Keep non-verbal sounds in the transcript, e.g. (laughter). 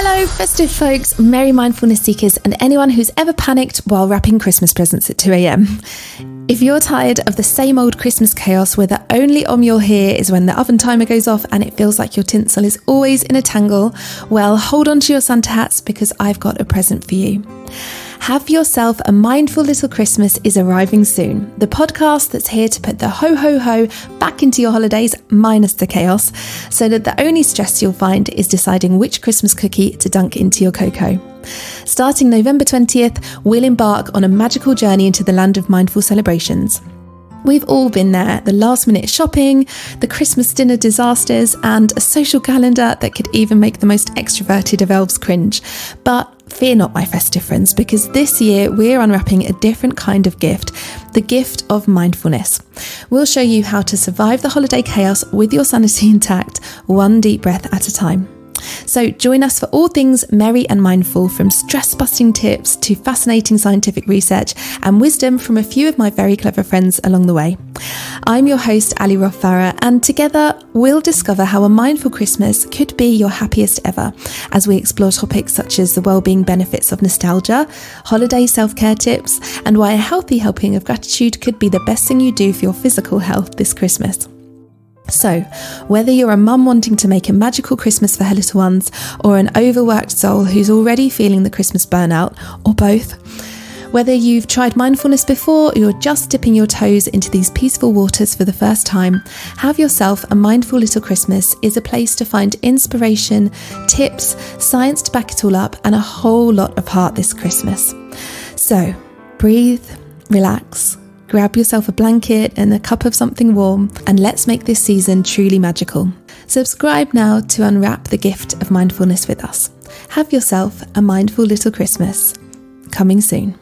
Hello, festive folks, merry mindfulness seekers, and anyone who's ever panicked while wrapping Christmas presents at 2am. If you're tired of the same old Christmas chaos where the only om you'll hear is when the oven timer goes off and it feels like your tinsel is always in a tangle, well, hold on to your Santa hats because I've got a present for you. Have Yourself a Mindful Little Christmas is arriving soon. The podcast that's here to put the ho ho ho back into your holidays, minus the chaos, so that the only stress you'll find is deciding which Christmas cookie to dunk into your cocoa. Starting November 20th, we'll embark on a magical journey into the land of mindful celebrations. We've all been there the last minute shopping, the Christmas dinner disasters, and a social calendar that could even make the most extroverted of elves cringe. But fear not, my festive friends, because this year we're unwrapping a different kind of gift the gift of mindfulness. We'll show you how to survive the holiday chaos with your sanity (laughs) intact, one deep breath at a time. So, join us for all things merry and mindful, from stress busting tips to fascinating scientific research and wisdom from a few of my very clever friends along the way. I'm your host, Ali Roff Farrar, and together we'll discover how a mindful Christmas could be your happiest ever as we explore topics such as the well-being benefits of nostalgia, holiday self-care tips, and why a healthy helping of gratitude could be the best thing you do for your physical health this Christmas. So, whether you're a mum wanting to make a magical Christmas for her little ones, or an overworked soul who's already feeling the Christmas burnout, or both, whether you've tried mindfulness before or you're just dipping your toes into these peaceful waters for the first time, Have Yourself a Mindful Little Christmas is a place to find inspiration, tips, science to back it all up, and a whole lot of heart this Christmas. So, breathe, relax Grab yourself a blanket and a cup of something warm, and let's make this season truly magical. Subscribe now to unwrap the gift of mindfulness with us. Have yourself a mindful little Christmas. Coming soon.